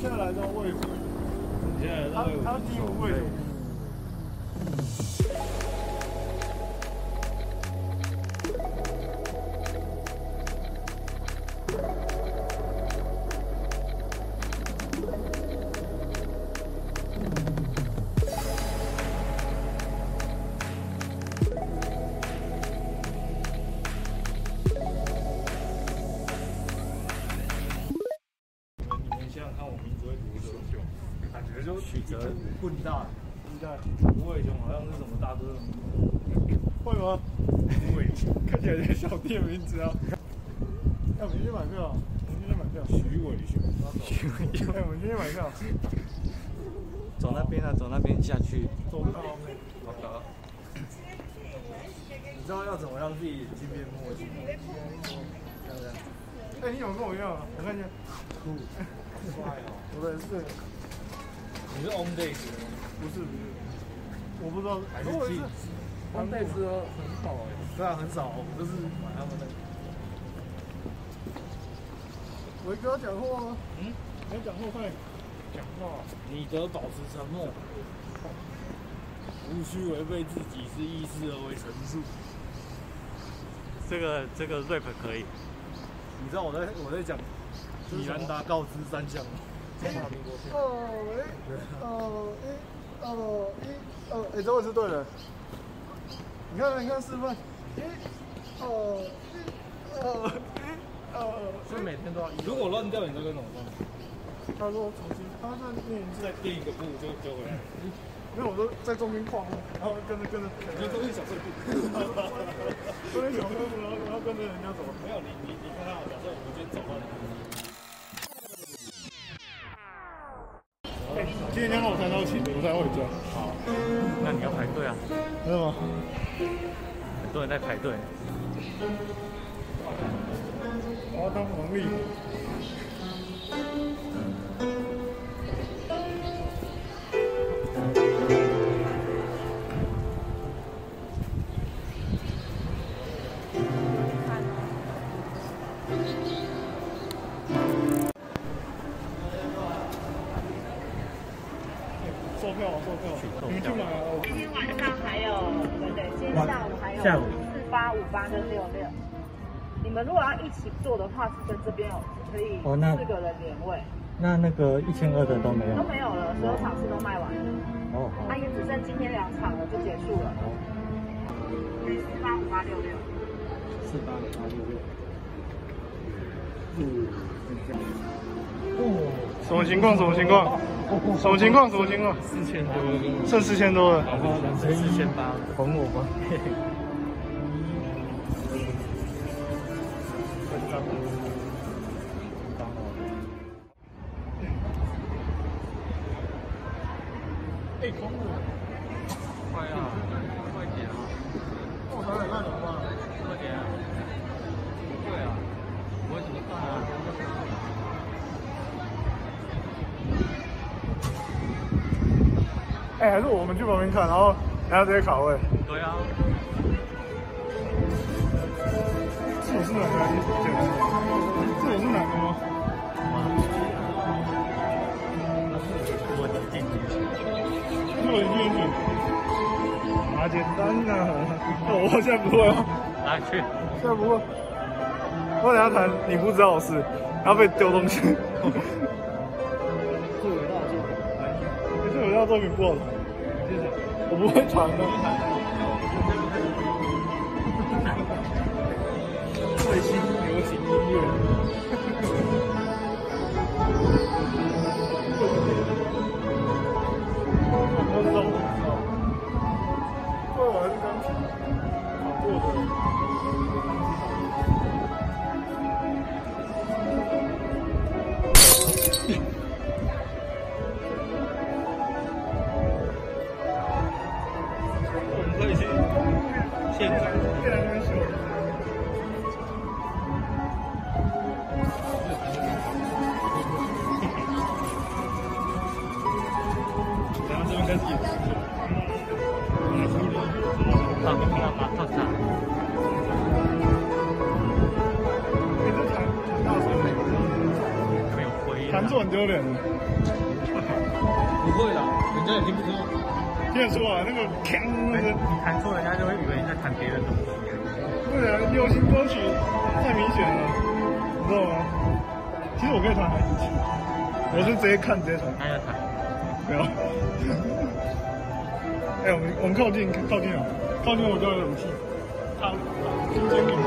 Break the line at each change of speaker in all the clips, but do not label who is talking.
现在来到位置，他他第五位
觉就许哲混大，
应该
吴伟雄好像是什么大哥。
会吗？
吴伟雄，
看起来像小弟的名字啊。哎，我们今天买票，我们今天买票。
徐伟雄，
哎，我们今天买票。
走那边啊，走那边下去。
走不到那。
好的。你知道要怎么让自己眼睛变默契吗？
哎，你怎么跟我一样啊？我看见。
酷，帅哦。
我的是，
你是 on days 吗？
不是不是，我不知道。
还是
我
Jeans？
是
on days 的很少哎。对啊，很少，我们都是买他们的。
我跟他讲话啊。
嗯，
你要讲话快。讲话。
你得保持沉默，无需违背自己之意识而为陈述。
这个这个 rap 可以。
你知道我在我在讲米兰达告知三项吗？中华民国片。
哦一，哦一，哦一，哦，哎，这位是对的。你看，你看示范。一，哦一，哦一，哦。
所以每天都要。如果乱掉，你这个怎么办？
他说重新，他在念一次，
再垫一个步就就回来。
因为我都在中间晃，然后跟着跟着，
你就中间小碎步。
中间小碎步，然后然后跟着人家走。
没有你你你看看，假设我们今天走到哪
今天刚好谈到琴，我才回家。
好，那你要排队啊。
真的吗？
很多人在排队。
我要当王力售票，售票，
今天晚上还有，对对，今天下午还有四八五八跟六六。你们如果要一起坐的话，是跟这边有可以四个人连位，
那那个一千二的都没有
都。没有了，所有场次都卖完了，
哦好
那。也只剩今天两场了，就结束了。四八五八六六。
四八五八六六。
什么情况？什么情况？什么情况？什么情况？
四千多，
剩四千多了。
然后两千四千八，还我吧。
哎，空了。
快啊！快点啊！
我才来看怎么哎，还是我们去旁边看，然后然后直接卡位。
对啊。
这我是哪个？这我是哪个吗？
我进去。
这我进去。好简单呐、哦，我现在不会哦，
哪里去？
现在不会。我等下弹你不知道的事，然后被丢东西。
作品
过了，
谢谢。
我不会传的。
最新流行音乐。
丢脸。
不会的，人家也听不出。
听得出啊，那个锵那个，
你弹错，人家就会以为你在弹别的东西。
对啊，流行歌曲太明显了，你知道吗？其实我可以弹海底曲，我是直接看直接弹，
他要弹，
没有。哎、我们我们靠近靠近啊，靠近我就有勇气。他中间给
快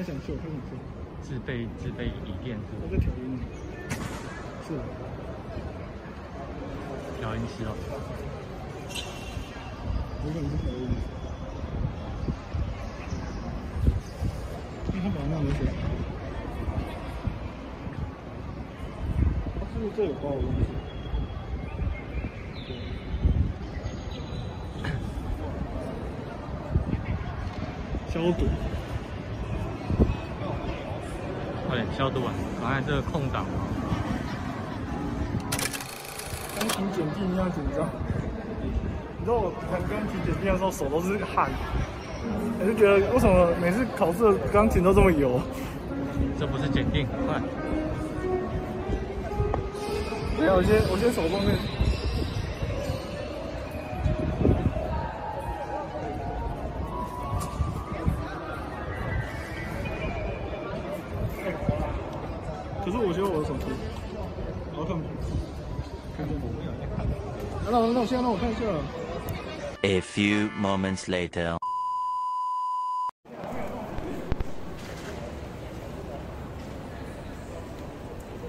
他想秀，他想秀，
自备自备椅垫是
我在调音。是，
调音师哦。
我可能是调音。因为他把它弄得水。他是不是这有包我东西？消毒。
快点消毒啊！看看这个空档哦。
钢琴检定一样紧张。你知道我弹钢琴检定的时候手都是汗，我就觉得为什么每次考试的钢琴都这么油？
这不是检定，快！
没有，我先我先手动那。那我那我现在让我看一下。
A few moments later.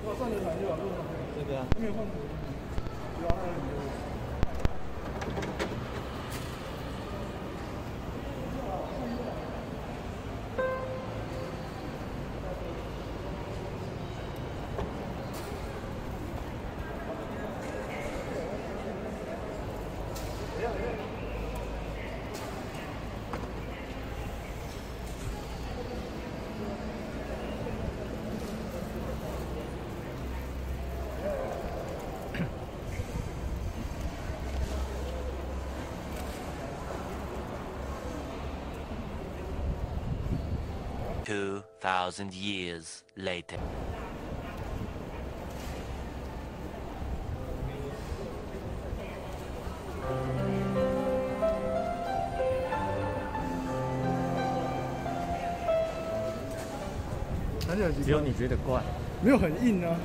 我上去弹就好，
这个啊，
没有换。
Two thousand years later.
只有你觉得怪。
没有很硬啊，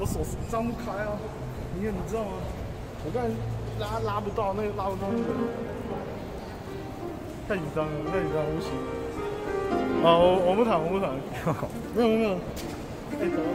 我手张不开啊，你看你知道吗？我刚才拉拉不到，那个拉不到那个，太紧张了，太紧张了，不行。啊，我我不躺，我不躺，没有没有没有，哎，走走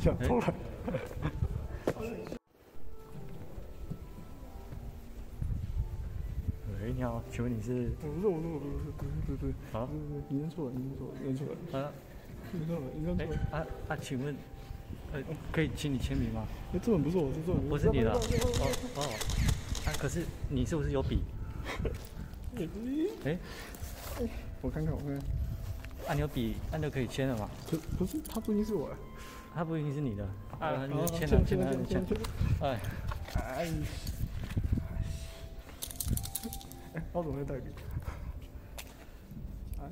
想偷懒。
喂，你好，请问你是？
我不是，我不是，我不是，不是，不是，不是，
啊
不是，不是，你认错了，你认错了，你认错了，
啊，
你认错了，你认错
哎
了。
啊啊，请问，呃，可以请你签名吗？
哎，这本不是我，是这本
不是你的。
哦
哦哦，啊，可是你是不是有笔？哎，
我看看，我看看。
啊，你有笔，那就可以签了嘛。
可不是，他不一定是我。
它不一定是你的。啊，你签了，签了，
签
签
签。
哎，
哎，哎，我怎么会带笔？哎，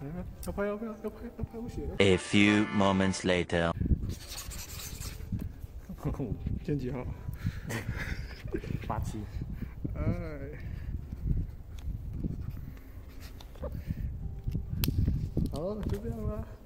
哎，要拍要拍要拍要拍我写的。
A few moments later.
今天几号？
八七。
哎，好，就这样了。